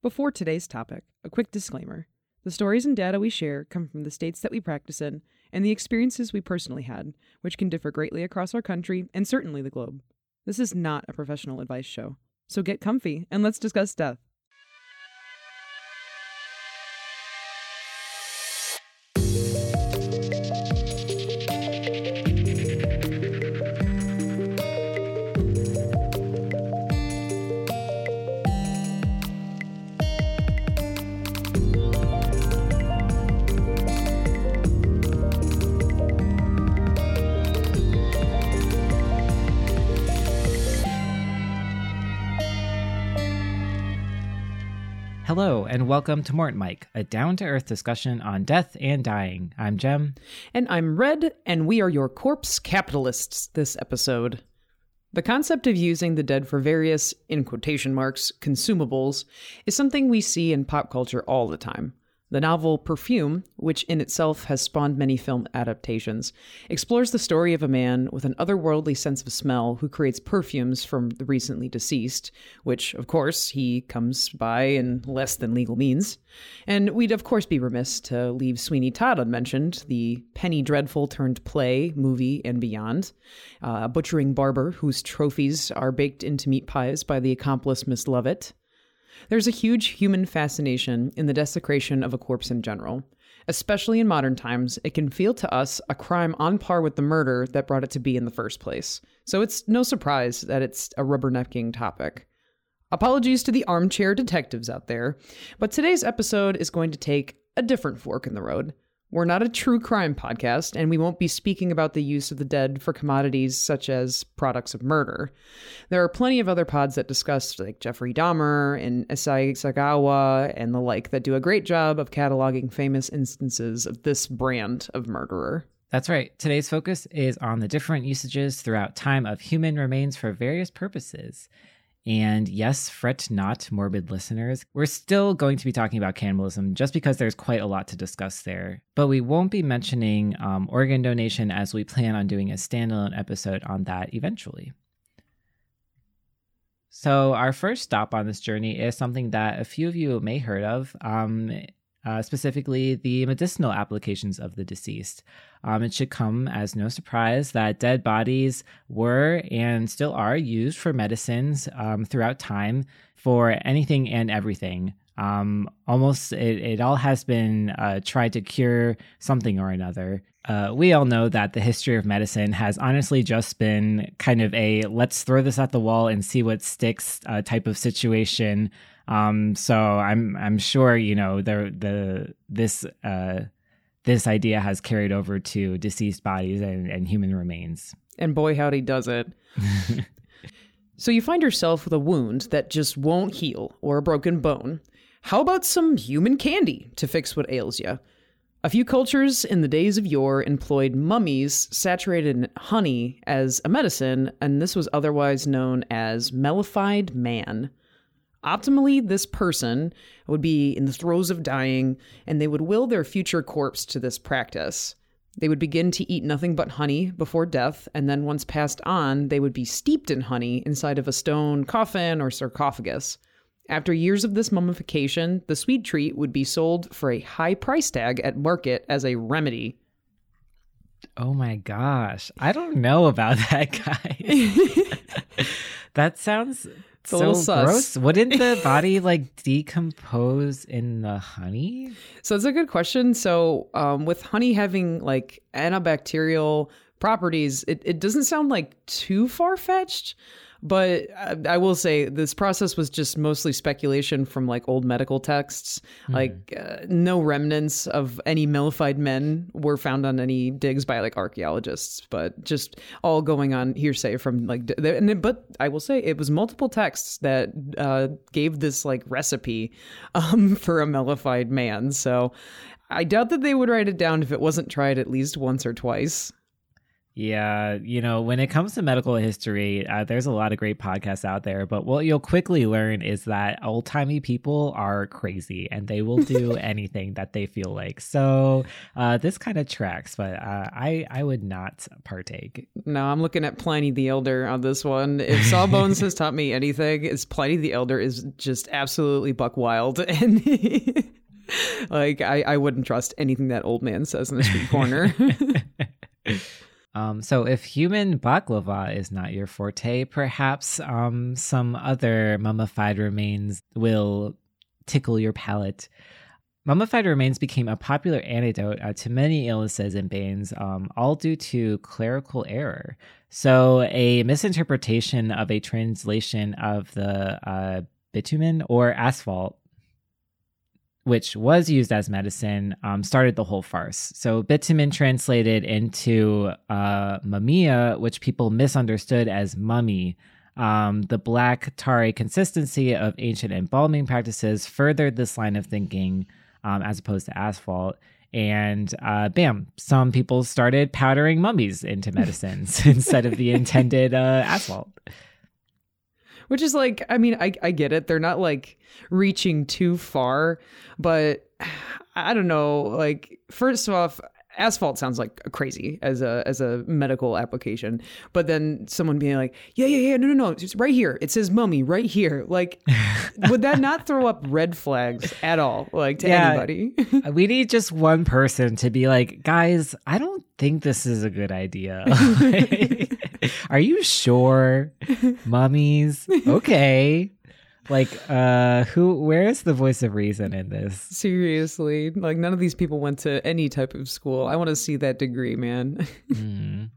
Before today's topic, a quick disclaimer. The stories and data we share come from the states that we practice in and the experiences we personally had, which can differ greatly across our country and certainly the globe. This is not a professional advice show, so get comfy and let's discuss death. Welcome to Mort Mike, a down to earth discussion on death and dying. I'm Jem. And I'm Red, and we are your corpse capitalists this episode. The concept of using the dead for various, in quotation marks, consumables is something we see in pop culture all the time. The novel Perfume, which in itself has spawned many film adaptations, explores the story of a man with an otherworldly sense of smell who creates perfumes from the recently deceased, which, of course, he comes by in less than legal means. And we'd, of course, be remiss to leave Sweeney Todd unmentioned, the Penny Dreadful turned play, movie, and beyond. Uh, a butchering barber whose trophies are baked into meat pies by the accomplice Miss Lovett. There's a huge human fascination in the desecration of a corpse in general. Especially in modern times, it can feel to us a crime on par with the murder that brought it to be in the first place. So it's no surprise that it's a rubbernecking topic. Apologies to the armchair detectives out there, but today's episode is going to take a different fork in the road. We're not a true crime podcast, and we won't be speaking about the use of the dead for commodities such as products of murder. There are plenty of other pods that discuss, like Jeffrey Dahmer and Issei Sagawa and the like, that do a great job of cataloging famous instances of this brand of murderer. That's right. Today's focus is on the different usages throughout time of human remains for various purposes. And yes, fret not, morbid listeners. We're still going to be talking about cannibalism just because there's quite a lot to discuss there. But we won't be mentioning um, organ donation as we plan on doing a standalone episode on that eventually. So, our first stop on this journey is something that a few of you may have heard of. Um, uh, specifically the medicinal applications of the deceased. Um, it should come as no surprise that dead bodies were and still are used for medicines um, throughout time for anything and everything. Um, almost it, it all has been uh, tried to cure something or another. Uh, we all know that the history of medicine has honestly just been kind of a let's throw this at the wall and see what sticks uh, type of situation. Um, so I'm I'm sure you know the the this uh, this idea has carried over to deceased bodies and, and human remains. And boy, howdy, does it. so you find yourself with a wound that just won't heal or a broken bone. How about some human candy to fix what ails you? A few cultures in the days of yore employed mummies saturated in honey as a medicine, and this was otherwise known as mellified man. Optimally, this person would be in the throes of dying, and they would will their future corpse to this practice. They would begin to eat nothing but honey before death, and then once passed on, they would be steeped in honey inside of a stone coffin or sarcophagus. After years of this mummification, the sweet treat would be sold for a high price tag at market as a remedy. Oh my gosh. I don't know about that, guys. that sounds so sus. gross. Wouldn't the body like decompose in the honey? So it's a good question. So um, with honey having like antibacterial properties, it, it doesn't sound like too far fetched. But I, I will say this process was just mostly speculation from like old medical texts. Hmm. Like uh, no remnants of any mellified men were found on any digs by like archaeologists, but just all going on hearsay from like. And but I will say it was multiple texts that uh, gave this like recipe um, for a mellified man. So I doubt that they would write it down if it wasn't tried at least once or twice. Yeah, you know, when it comes to medical history, uh, there's a lot of great podcasts out there. But what you'll quickly learn is that old timey people are crazy and they will do anything that they feel like. So uh, this kind of tracks, but uh, I I would not partake. No, I'm looking at Pliny the Elder on this one. If Sawbones has taught me anything, is Pliny the Elder is just absolutely buck wild and. like I, I wouldn't trust anything that old man says in the street corner. Um, so, if human baklava is not your forte, perhaps um, some other mummified remains will tickle your palate. Mummified remains became a popular antidote uh, to many illnesses and banes, um, all due to clerical error. So, a misinterpretation of a translation of the uh, bitumen or asphalt which was used as medicine, um, started the whole farce. So bitumen translated into uh, mumia, which people misunderstood as mummy. Um, the black tarry consistency of ancient embalming practices furthered this line of thinking um, as opposed to asphalt. And uh, bam, some people started powdering mummies into medicines instead of the intended uh, asphalt which is like i mean I, I get it. They're not like reaching too far but i don't know. Like first off asphalt sounds like crazy as a as a medical application. But then someone being like yeah yeah yeah no no no it's right here. It says mummy right here. Like would that not throw up red flags at all like to yeah, anybody? We need just one person to be like guys i don't think this is a good idea are you sure mummies? Okay. Like uh who where is the voice of reason in this? Seriously. Like none of these people went to any type of school. I want to see that degree man. Mm.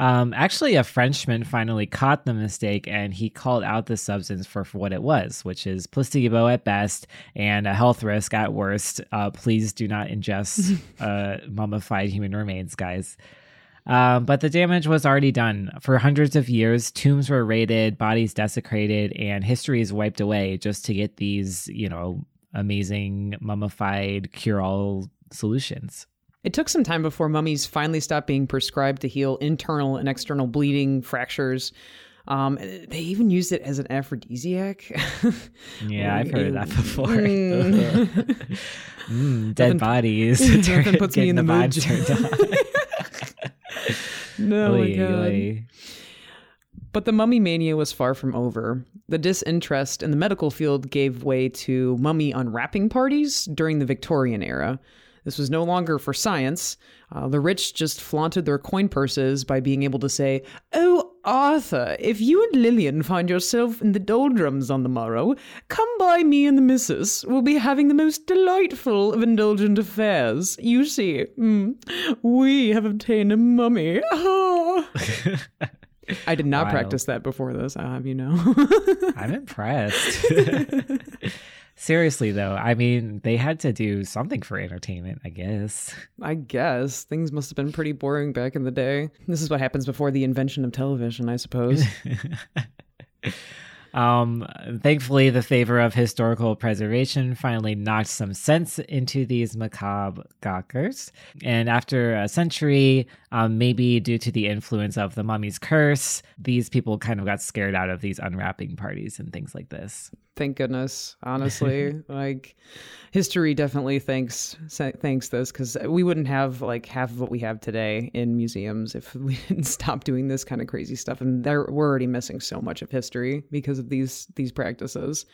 um actually a frenchman finally caught the mistake and he called out the substance for, for what it was which is placebo at best and a health risk at worst. Uh please do not ingest uh mummified human remains guys um, but the damage was already done. For hundreds of years, tombs were raided, bodies desecrated, and history is wiped away just to get these, you know, amazing mummified cure all solutions. It took some time before mummies finally stopped being prescribed to heal internal and external bleeding, fractures. Um, they even used it as an aphrodisiac. yeah, I've heard of that before. Mm. mm, dead bodies. Nothing puts me in the, the mood no, my God. Oy. But the mummy mania was far from over. The disinterest in the medical field gave way to mummy unwrapping parties during the Victorian era. This was no longer for science. Uh, the rich just flaunted their coin purses by being able to say, Oh, Arthur, if you and Lillian find yourself in the doldrums on the morrow, come by me and the missus. We'll be having the most delightful of indulgent affairs. You see, mm, we have obtained a mummy. I did not practice that before this, I'll have you know. I'm impressed. Seriously, though, I mean, they had to do something for entertainment, I guess. I guess. Things must have been pretty boring back in the day. This is what happens before the invention of television, I suppose. Um, thankfully, the favor of historical preservation finally knocked some sense into these macabre gawkers. And after a century, um, maybe due to the influence of the mummy's curse, these people kind of got scared out of these unwrapping parties and things like this. Thank goodness, honestly. like, history definitely thanks thanks this because we wouldn't have like half of what we have today in museums if we didn't stop doing this kind of crazy stuff. And there, we're already missing so much of history because of these these practices.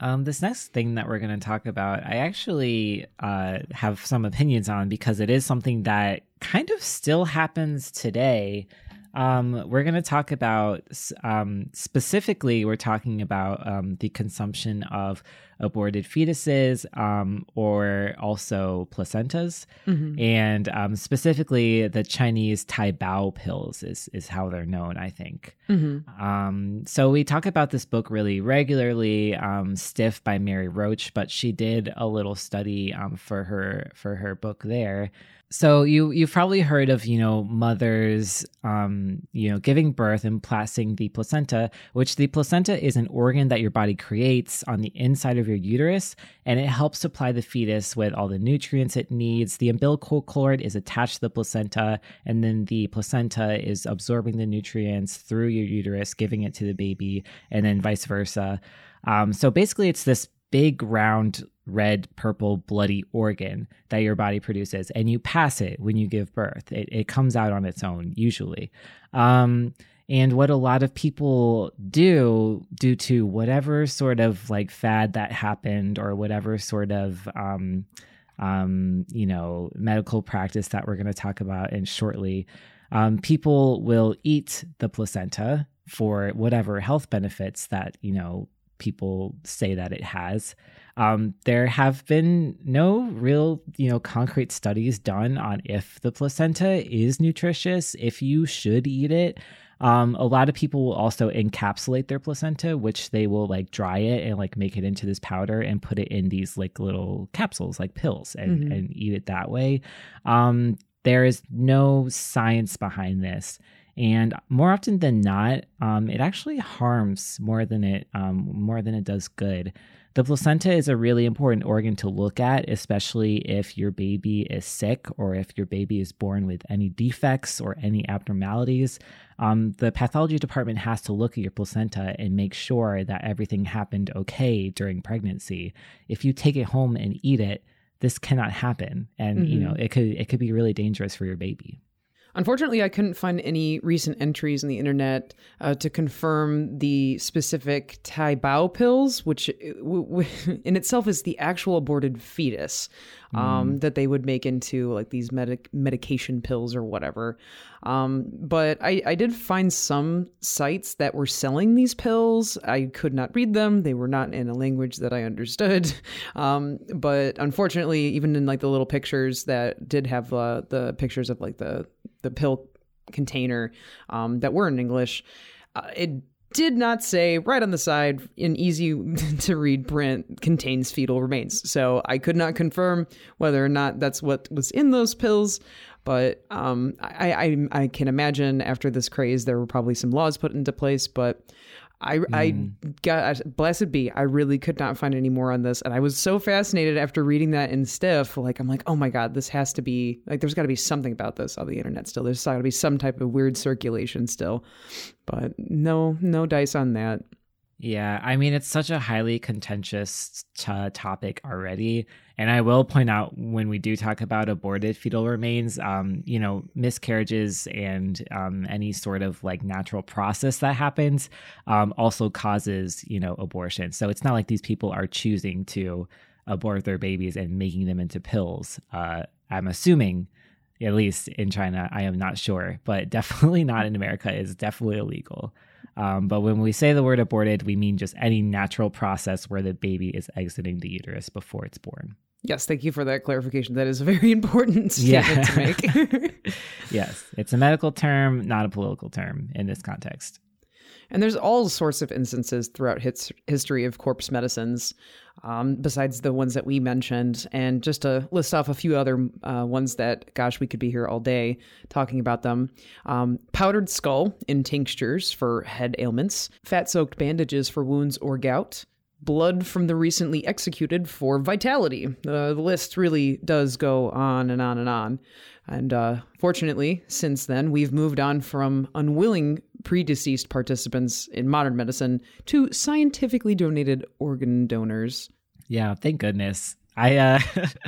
Um, this next thing that we're going to talk about, I actually uh, have some opinions on because it is something that kind of still happens today. Um, we're going to talk about um, specifically, we're talking about um, the consumption of aborted fetuses um, or also placentas. Mm-hmm. And um, specifically, the Chinese Tai Bao pills is, is how they're known, I think. Mm-hmm. Um, so we talk about this book really regularly, Stiff by Mary Roach, but she did a little study for her for her book there. So you you've probably heard of you know mothers um, you know giving birth and placing the placenta, which the placenta is an organ that your body creates on the inside of your uterus and it helps supply the fetus with all the nutrients it needs. The umbilical cord is attached to the placenta, and then the placenta is absorbing the nutrients through your uterus, giving it to the baby, and then vice versa. Um, so basically, it's this big, round, red, purple, bloody organ that your body produces, and you pass it when you give birth. It, it comes out on its own, usually. Um, and what a lot of people do, due to whatever sort of like fad that happened or whatever sort of, um, um, you know, medical practice that we're going to talk about in shortly, um, people will eat the placenta for whatever health benefits that, you know, people say that it has. Um, there have been no real, you know, concrete studies done on if the placenta is nutritious, if you should eat it. Um, a lot of people will also encapsulate their placenta, which they will like dry it and like make it into this powder and put it in these like little capsules, like pills, and, mm-hmm. and eat it that way. Um, there is no science behind this. And more often than not, um, it actually harms more than it um, more than it does good. The placenta is a really important organ to look at, especially if your baby is sick or if your baby is born with any defects or any abnormalities. Um, the pathology department has to look at your placenta and make sure that everything happened okay during pregnancy. If you take it home and eat it, this cannot happen, and mm-hmm. you know it could it could be really dangerous for your baby. Unfortunately, I couldn't find any recent entries in the internet uh, to confirm the specific Tai Bao pills, which in itself is the actual aborted fetus um, mm. that they would make into like these medic- medication pills or whatever. Um, but I, I did find some sites that were selling these pills. I could not read them; they were not in a language that I understood. Um, but unfortunately, even in like the little pictures that did have uh, the pictures of like the the pill container um, that were in English, uh, it did not say right on the side in easy to read print contains fetal remains. So I could not confirm whether or not that's what was in those pills. But um, I, I, I can imagine after this craze, there were probably some laws put into place. But I, mm. I got blessed be. I really could not find any more on this, and I was so fascinated after reading that in Stiff. Like I'm like, oh my god, this has to be like. There's got to be something about this on the internet still. There's got to be some type of weird circulation still, but no, no dice on that. Yeah, I mean, it's such a highly contentious t- topic already. And I will point out when we do talk about aborted fetal remains, um, you know, miscarriages and um, any sort of like natural process that happens um, also causes, you know, abortion. So it's not like these people are choosing to abort their babies and making them into pills. Uh, I'm assuming, at least in China, I am not sure, but definitely not in America, is definitely illegal. Um, but when we say the word aborted, we mean just any natural process where the baby is exiting the uterus before it's born. Yes, thank you for that clarification. That is a very important statement yeah. to make. yes, it's a medical term, not a political term in this context. And there's all sorts of instances throughout his, history of corpse medicines, um, besides the ones that we mentioned. And just to list off a few other uh, ones that, gosh, we could be here all day talking about them. Um, powdered skull in tinctures for head ailments, fat soaked bandages for wounds or gout, blood from the recently executed for vitality. Uh, the list really does go on and on and on. And uh, fortunately, since then, we've moved on from unwilling predeceased participants in modern medicine to scientifically donated organ donors. Yeah, thank goodness. I uh,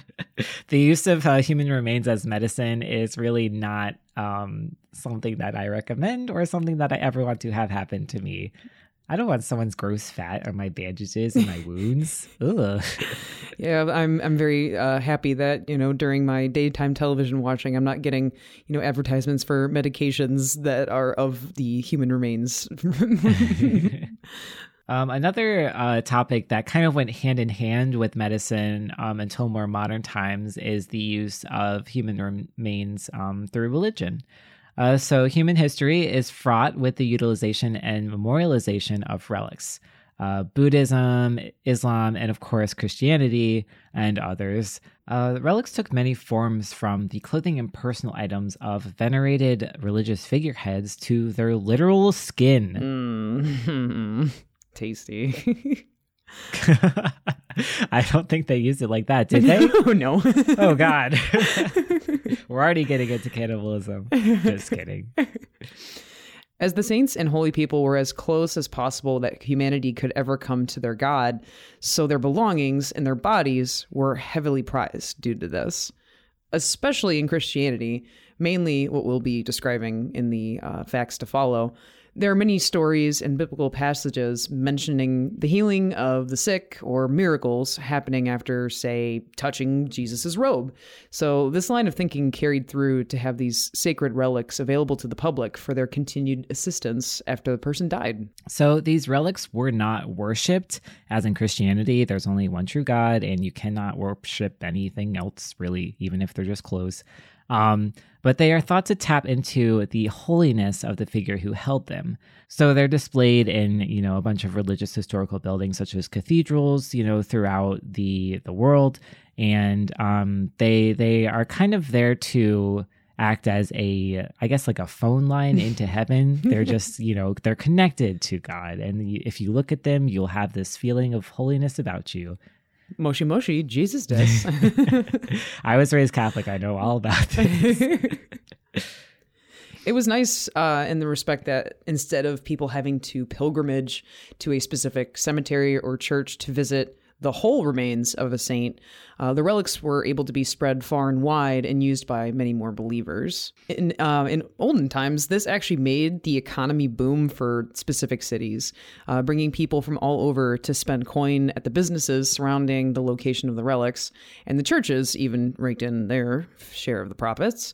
the use of uh, human remains as medicine is really not um, something that I recommend or something that I ever want to have happen to me. I don't want someone's gross fat on my bandages and my wounds. Ugh. Yeah, I'm I'm very uh, happy that you know during my daytime television watching, I'm not getting you know advertisements for medications that are of the human remains. um, another uh, topic that kind of went hand in hand with medicine um, until more modern times is the use of human remains um, through religion. Uh, so, human history is fraught with the utilization and memorialization of relics. Uh, Buddhism, Islam, and of course Christianity and others. Uh, relics took many forms from the clothing and personal items of venerated religious figureheads to their literal skin. Mm. Tasty. I don't think they used it like that, did they? oh no. oh God. We're already getting into cannibalism. Just kidding. As the saints and holy people were as close as possible that humanity could ever come to their God, so their belongings and their bodies were heavily prized due to this. Especially in Christianity, mainly what we'll be describing in the uh, facts to follow, there are many stories and biblical passages mentioning the healing of the sick or miracles happening after, say, touching Jesus' robe. So, this line of thinking carried through to have these sacred relics available to the public for their continued assistance after the person died. So, these relics were not worshipped, as in Christianity, there's only one true God, and you cannot worship anything else, really, even if they're just clothes. Um, but they are thought to tap into the holiness of the figure who held them. So they're displayed in, you know, a bunch of religious historical buildings such as cathedrals, you know, throughout the the world, and um, they they are kind of there to act as a i guess like a phone line into heaven. They're just you know they're connected to god. And if you look at them you'll have this feeling of holiness about you Moshi Moshi, Jesus does. I was raised Catholic. I know all about this. it was nice uh, in the respect that instead of people having to pilgrimage to a specific cemetery or church to visit the whole remains of a saint, uh, the relics were able to be spread far and wide and used by many more believers. In, uh, in olden times, this actually made the economy boom for specific cities, uh, bringing people from all over to spend coin at the businesses surrounding the location of the relics, and the churches even raked in their share of the profits.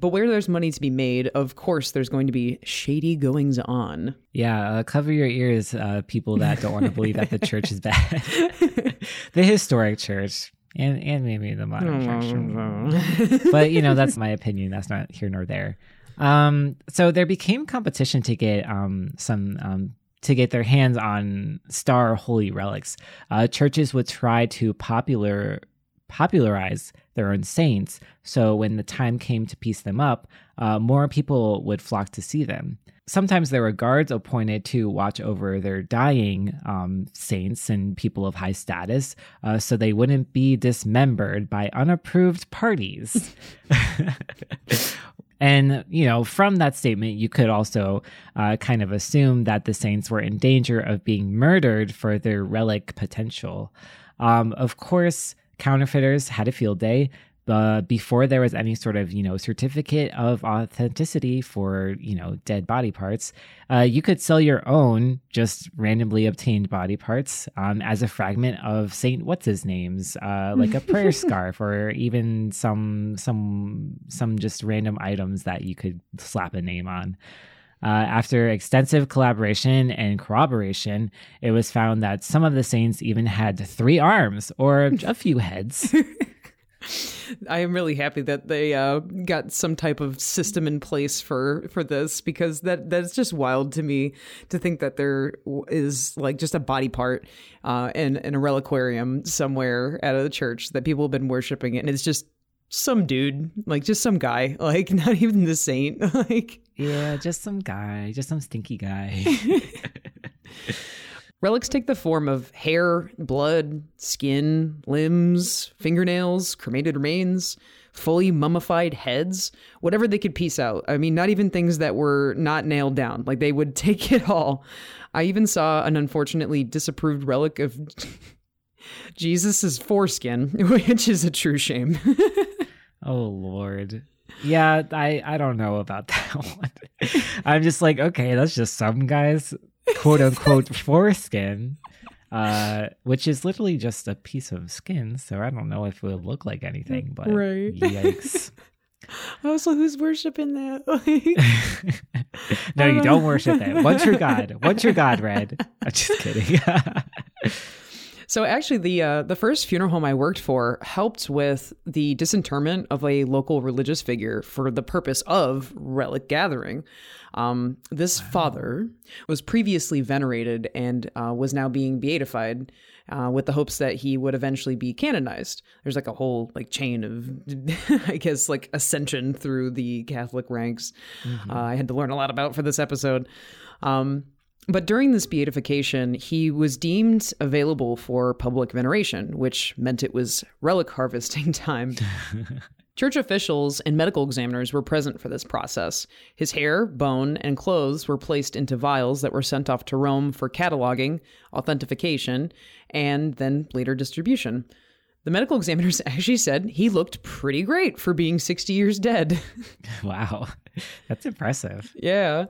But where there's money to be made, of course, there's going to be shady goings on. Yeah, uh, cover your ears, uh, people that don't want to believe that the church is bad. the historic church, and and maybe the modern church. but you know, that's my opinion. That's not here nor there. Um, so there became competition to get um, some um, to get their hands on star holy relics. Uh, churches would try to popular popularize their own saints. So when the time came to piece them up, uh, more people would flock to see them. Sometimes there were guards appointed to watch over their dying um, saints and people of high status, uh, so they wouldn't be dismembered by unapproved parties. And, you know, from that statement, you could also uh, kind of assume that the saints were in danger of being murdered for their relic potential. Um, of course, counterfeiters had a field day uh, before there was any sort of you know certificate of authenticity for you know dead body parts uh, you could sell your own just randomly obtained body parts um, as a fragment of saint what's his name's uh, like a prayer scarf or even some some some just random items that you could slap a name on uh, after extensive collaboration and corroboration, it was found that some of the saints even had three arms or a few heads. I am really happy that they uh, got some type of system in place for for this because that that's just wild to me to think that there is like just a body part uh, in in a reliquarium somewhere at a church that people have been worshiping it, and it's just some dude, like just some guy, like not even the saint, like yeah, just some guy, just some stinky guy. Relics take the form of hair, blood, skin, limbs, fingernails, cremated remains, fully mummified heads, whatever they could piece out. I mean, not even things that were not nailed down. Like they would take it all. I even saw an unfortunately disapproved relic of Jesus's foreskin, which is a true shame. oh Lord. Yeah, I I don't know about that one. I'm just like, okay, that's just some guys quote unquote foreskin. Uh, which is literally just a piece of skin, so I don't know if it would look like anything, but right. yikes. Also, who's worshiping that? no, you don't worship that. What's your God? What's your God, Red? I'm just kidding. So actually, the uh, the first funeral home I worked for helped with the disinterment of a local religious figure for the purpose of relic gathering. Um, this wow. father was previously venerated and uh, was now being beatified. Uh, with the hopes that he would eventually be canonized. There's like a whole like chain of, I guess, like ascension through the Catholic ranks. Mm-hmm. Uh, I had to learn a lot about for this episode. Um, But during this beatification, he was deemed available for public veneration, which meant it was relic harvesting time. Church officials and medical examiners were present for this process. His hair, bone, and clothes were placed into vials that were sent off to Rome for cataloging, authentication, and then later distribution. The medical examiners actually said he looked pretty great for being 60 years dead. wow, that's impressive. yeah.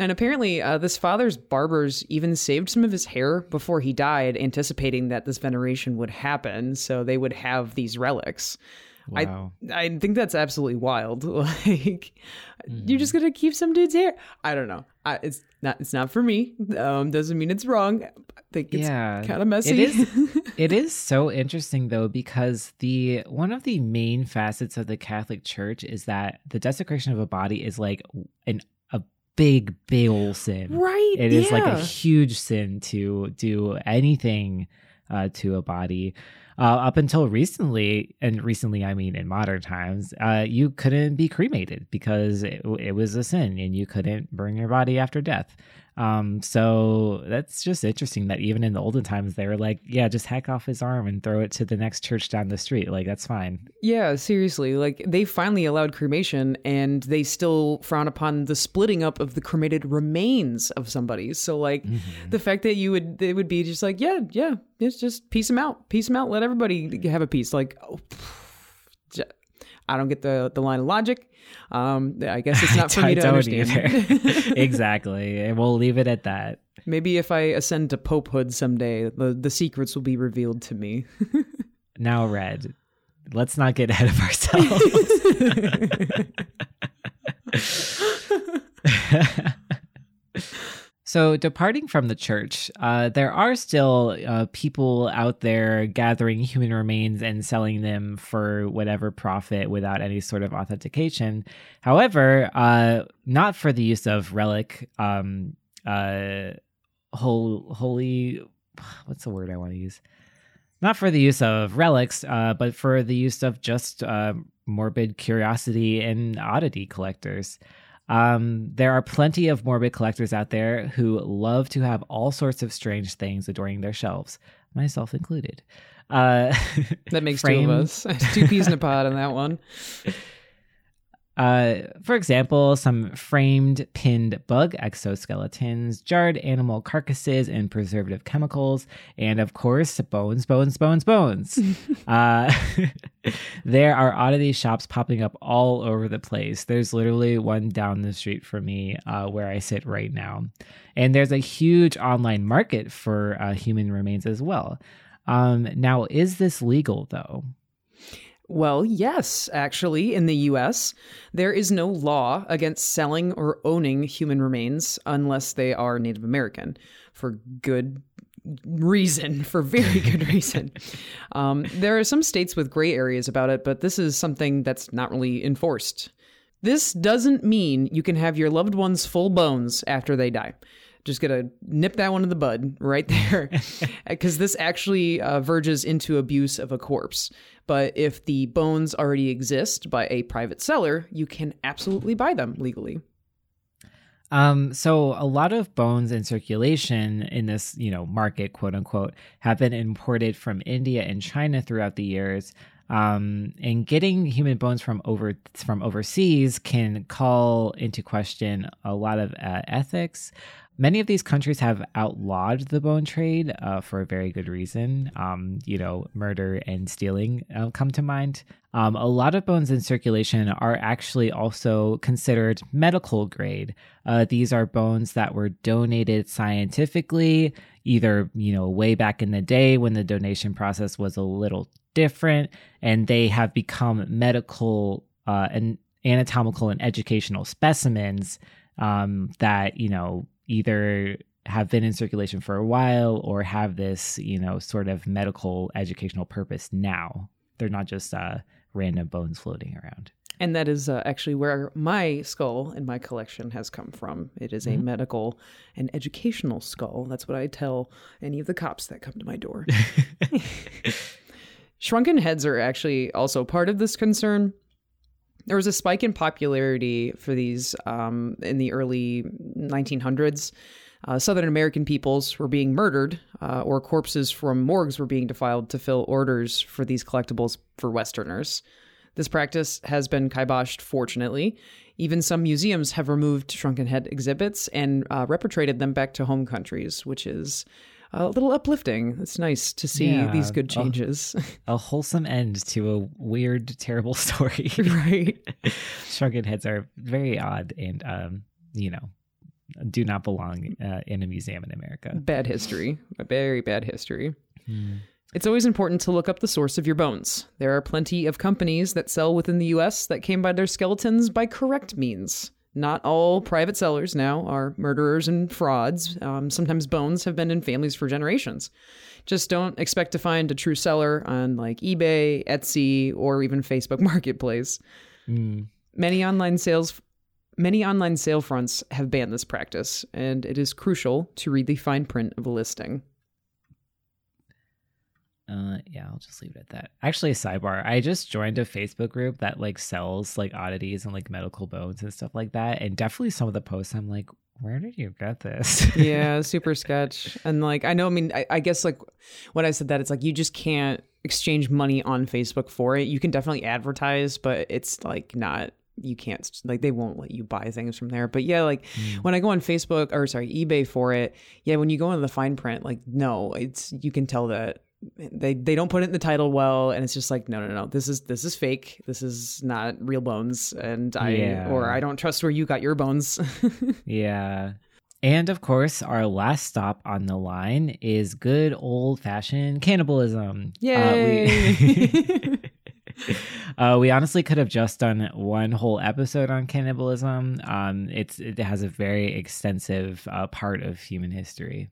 And apparently, uh, this father's barbers even saved some of his hair before he died, anticipating that this veneration would happen. So they would have these relics. Wow. I I think that's absolutely wild. Like you're just gonna keep some dude's hair. I don't know. I, it's not. It's not for me. Um, doesn't mean it's wrong. I think it's Yeah, kind of messy. It is. it is so interesting though because the one of the main facets of the Catholic Church is that the desecration of a body is like an big, big old sin. right? It is like a huge sin to do anything uh, to a body. Uh, up until recently, and recently I mean in modern times, uh, you couldn't be cremated because it, it was a sin, and you couldn't burn your body after death. Um, so that's just interesting that even in the olden times they were like, yeah, just hack off his arm and throw it to the next church down the street. Like that's fine. Yeah, seriously. Like they finally allowed cremation and they still frown upon the splitting up of the cremated remains of somebody. So like Mm-hmm. the fact that you would they would be just like, yeah, yeah, it's just piece them out. Piece them out. Let everybody have a piece. Like oh, I don't get the the line of logic. Um I guess it's not for me to understand. either. exactly, and we'll leave it at that. Maybe if I ascend to popehood someday, the the secrets will be revealed to me. Now, Red, let's not get ahead of ourselves. So, departing from the church, uh, there are still uh, people out there gathering human remains and selling them for whatever profit without any sort of authentication. However, uh, not for the use of relic, um, uh, holy, what's the word I want to use? not for the use of relics, uh, but for the use of just uh, morbid curiosity and oddity collectors. Um, there are plenty of morbid collectors out there who love to have all sorts of strange things adorning their shelves, myself included. Uh, That makes two of us. two peas in a pod on that one. Uh, for example, some framed pinned bug exoskeletons, jarred animal carcasses and preservative chemicals, and of course, bones, bones, bones, bones. uh, there are oddity shops popping up all over the place. There's literally one down the street from me uh, where I sit right now. And there's a huge online market for uh, human remains as well. Um, now, is this legal though? Well, yes, actually, in the US, there is no law against selling or owning human remains unless they are Native American for good reason, for very good reason. Um, there are some states with gray areas about it, but this is something that's not really enforced. This doesn't mean you can have your loved one's full bones after they die. Just gonna nip that one in the bud right there, because this actually uh, verges into abuse of a corpse. But if the bones already exist by a private seller, you can absolutely buy them legally. Um, so a lot of bones in circulation in this, you know, market, quote unquote, have been imported from India and China throughout the years. Um, and getting human bones from over from overseas can call into question a lot of uh, ethics. Many of these countries have outlawed the bone trade uh, for a very good reason. Um, you know, murder and stealing uh, come to mind. Um, a lot of bones in circulation are actually also considered medical grade. Uh, these are bones that were donated scientifically, either you know way back in the day when the donation process was a little different, and they have become medical uh, and anatomical and educational specimens um, that you know either have been in circulation for a while or have this you know sort of medical educational purpose now. They're not just uh, random bones floating around. And that is uh, actually where my skull in my collection has come from. It is a medical and educational skull. That's what I tell any of the cops that come to my door. Shrunken heads are actually also part of this concern. There was a spike in popularity for these um, in the early 1900s. Uh, Southern American peoples were being murdered, uh, or corpses from morgues were being defiled to fill orders for these collectibles for Westerners. This practice has been kiboshed, fortunately. Even some museums have removed shrunken head exhibits and uh, repatriated them back to home countries, which is a little uplifting. It's nice to see Yeah, these good changes. A wholesome end to a weird, terrible story. right. Shrunken heads are very odd and, um, you know, do not belong uh, in a museum in America. Bad history. A very bad history. Hmm. It's always important to look up the source of your bones. There are plenty of companies that sell within the US that came by their skeletons by correct means. Not all private sellers now are murderers and frauds. Um, sometimes bones have been in families for generations. Just don't expect to find a true seller on like eBay, Etsy, or even Facebook Marketplace. Mm. Many online sales many online sale fronts have banned this practice, and it is crucial to read the fine print of a listing. Uh, yeah, I'll just leave it at that. Actually, a sidebar. I just joined a Facebook group that like sells like oddities and like medical bones and stuff like that. And definitely some of the posts, I'm like, where did you get this? yeah, super sketch. And like, I know, I mean, I, I guess like when I said that, it's like you just can't exchange money on Facebook for it. You can definitely advertise, but it's like not, you can't, like, they won't let you buy things from there. But yeah, like when I go on Facebook or sorry, eBay for it, yeah, when you go into the fine print, like, no, it's, you can tell that they they don't put it in the title well and it's just like no no no this is this is fake this is not real bones and i Yeah. or i don't trust where you got your bones yeah. And of course, our last stop on the line is good old fashioned cannibalism. yeah Uh, we, uh, we honestly could have just done one whole episode on cannibalism. Um, it's it has a very extensive uh, part of human history.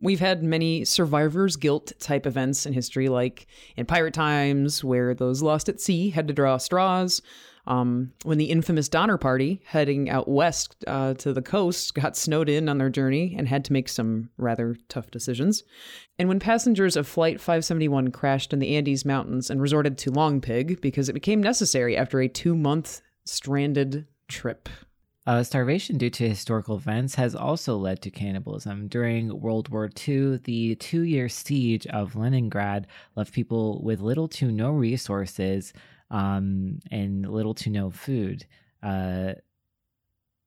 We've had many survivor's guilt type events in history, like in pirate times, where those lost at sea had to draw straws. Um, when the infamous Donner Party, heading out west uh, to the coast, got snowed in on their journey and had to make some rather tough decisions. And when passengers of Flight 571 crashed in the Andes Mountains and resorted to Long Pig because it became necessary after a two month stranded trip. Uh, starvation due to historical events has also led to cannibalism. During World War II, the two year siege of Leningrad left people with little to no resources um, and little to no food. Uh,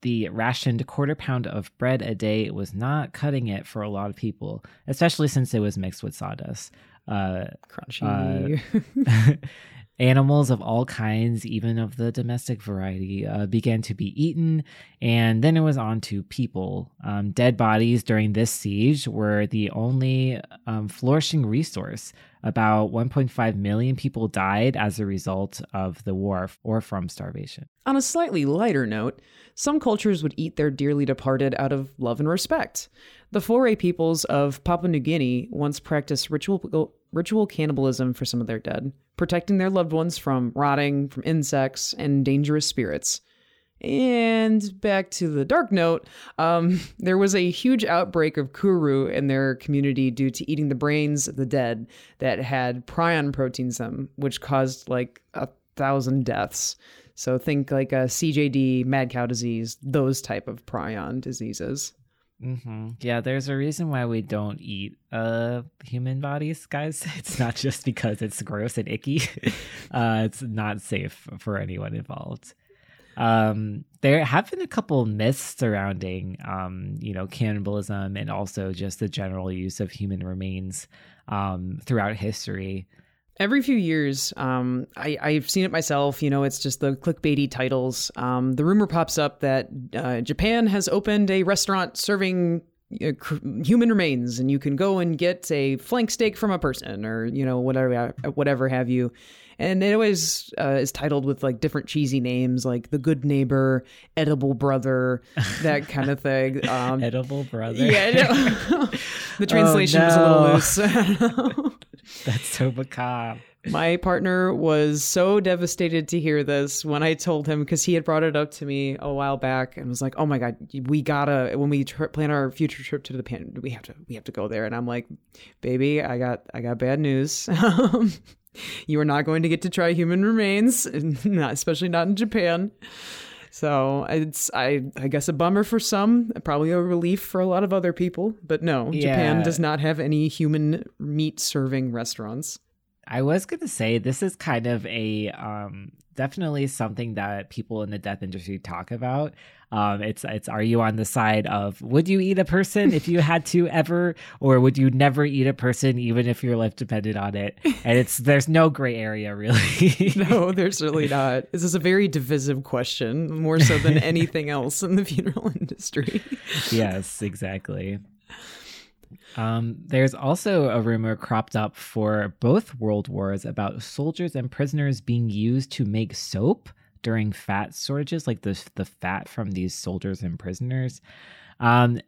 the rationed quarter pound of bread a day was not cutting it for a lot of people, especially since it was mixed with sawdust. Uh, Crunchy. Animals of all kinds, even of the domestic variety, uh, began to be eaten, and then it was on to people. Um, dead bodies during this siege were the only um, flourishing resource. About 1.5 million people died as a result of the war or from starvation. On a slightly lighter note, some cultures would eat their dearly departed out of love and respect. The Fore peoples of Papua New Guinea once practiced ritual, ritual cannibalism for some of their dead, protecting their loved ones from rotting, from insects, and dangerous spirits. And back to the dark note, um, there was a huge outbreak of kuru in their community due to eating the brains of the dead that had prion proteins in them, which caused like a thousand deaths. So think like a CJD, mad cow disease, those type of prion diseases. Mm-hmm. Yeah, there's a reason why we don't eat uh human bodies, guys. It's not just because it's gross and icky. uh, it's not safe for anyone involved. Um, there have been a couple myths surrounding, um, you know, cannibalism and also just the general use of human remains um, throughout history. Every few years, um, I, I've seen it myself. You know, it's just the clickbaity titles. Um, the rumor pops up that uh, Japan has opened a restaurant serving human remains, and you can go and get a flank steak from a person, or you know, whatever, whatever have you. And it always uh, is titled with like different cheesy names, like the Good Neighbor, Edible Brother, that kind of thing. Um, Edible brother. yeah, no. the translation was a little loose. That's so macabre. My partner was so devastated to hear this when I told him because he had brought it up to me a while back and was like, "Oh my god, we gotta when we tr- plan our future trip to Japan, we have to we have to go there." And I'm like, "Baby, I got I got bad news. Um, you are not going to get to try human remains, not especially not in Japan." So it's I I guess a bummer for some, probably a relief for a lot of other people. But no, Yeah. Japan does not have any human meat serving restaurants. I was going to say this is kind of a um, definitely something that people in the death industry talk about. Um, it's it's are you on the side of would you eat a person if you had to ever, or would you never eat a person even if your life depended on it? And it's there's no gray area really. No, there's really not. This is a very divisive question, more so than anything else in the funeral industry. yes, exactly. Um, there's also a rumor cropped up for both world wars about soldiers and prisoners being used to make soap during fat shortages, like the the fat from these soldiers and prisoners. Um,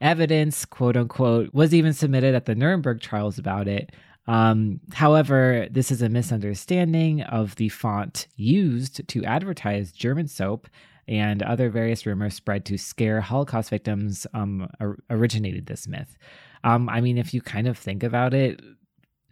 evidence, quote unquote, was even submitted at the Nuremberg trials about it. Um, however, this is a misunderstanding of the font used to advertise German soap, and other various rumors spread to scare Holocaust victims um, or- originated this myth. Um, I mean, if you kind of think about it,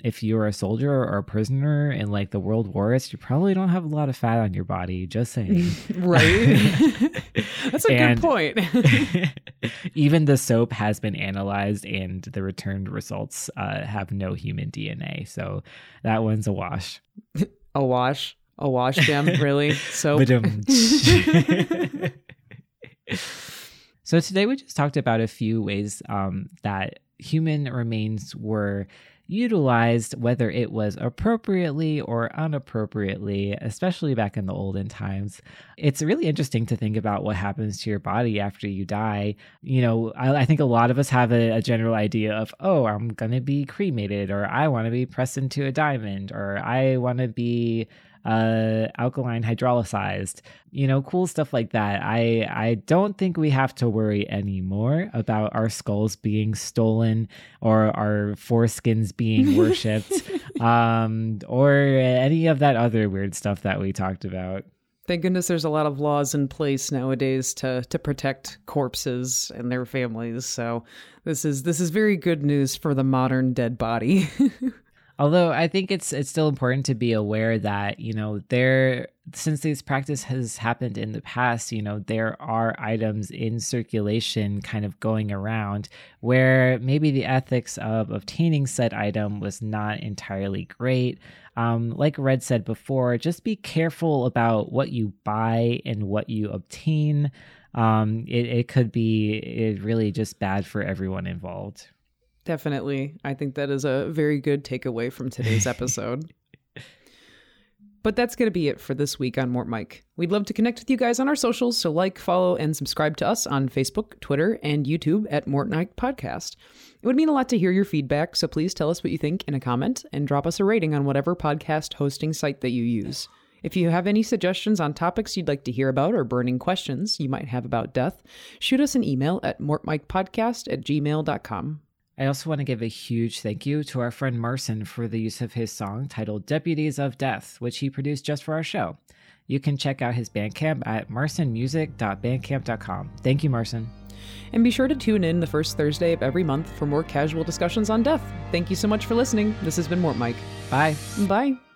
if you're a soldier or a prisoner in like the world wars, you probably don't have a lot of fat on your body. Just saying. right? That's a And- good point. Even the soap has been analyzed, and the returned results uh, have no human DNA. So that one's a wash. a wash. A wash gem, really? So so today we just talked about a few ways um, that human remains were utilized, whether it was appropriately or unappropriately, especially back in the olden times. It's really interesting to think about what happens to your body after you die. You know, I, I think a lot of us have a, a general idea of, oh, I'm going to be cremated, or I want to be pressed into a diamond, or I want to be uh alkaline hydrolyzed you know cool stuff like that i i don't think we have to worry anymore about our skulls being stolen or our foreskins being worshipped um or any of that other weird stuff that we talked about Thank goodness there's a lot of laws in place nowadays to to protect corpses and their families. So this is this is very good news for the modern dead body. Although I think it's it's still important to be aware that you know there since this practice has happened in the past, you know there are items in circulation kind of going around where maybe the ethics of obtaining said item was not entirely great. Um, like Red said before, just be careful about what you buy and what you obtain. Um, it, it could be it really just bad for everyone involved. Definitely. I think that is a very good takeaway from today's episode. but that's going to be it for this week on Mort Mike. We'd love to connect with you guys on our socials, so like, follow, and subscribe to us on Facebook, Twitter, and YouTube at Mort Mike Podcast. It would mean a lot to hear your feedback, so please tell us what you think in a comment and drop us a rating on whatever podcast hosting site that you use. If you have any suggestions on topics you'd like to hear about or burning questions you might have about death, shoot us an email at mortmikepodcast at gmail.com. I also want to give a huge thank you to our friend Marson for the use of his song titled Deputies of Death, which he produced just for our show. You can check out his Bandcamp at marsonmusic.bandcamp.com. Thank you, Marson. And be sure to tune in the first Thursday of every month for more casual discussions on death. Thank you so much for listening. This has been Mort Mike. Bye. Bye.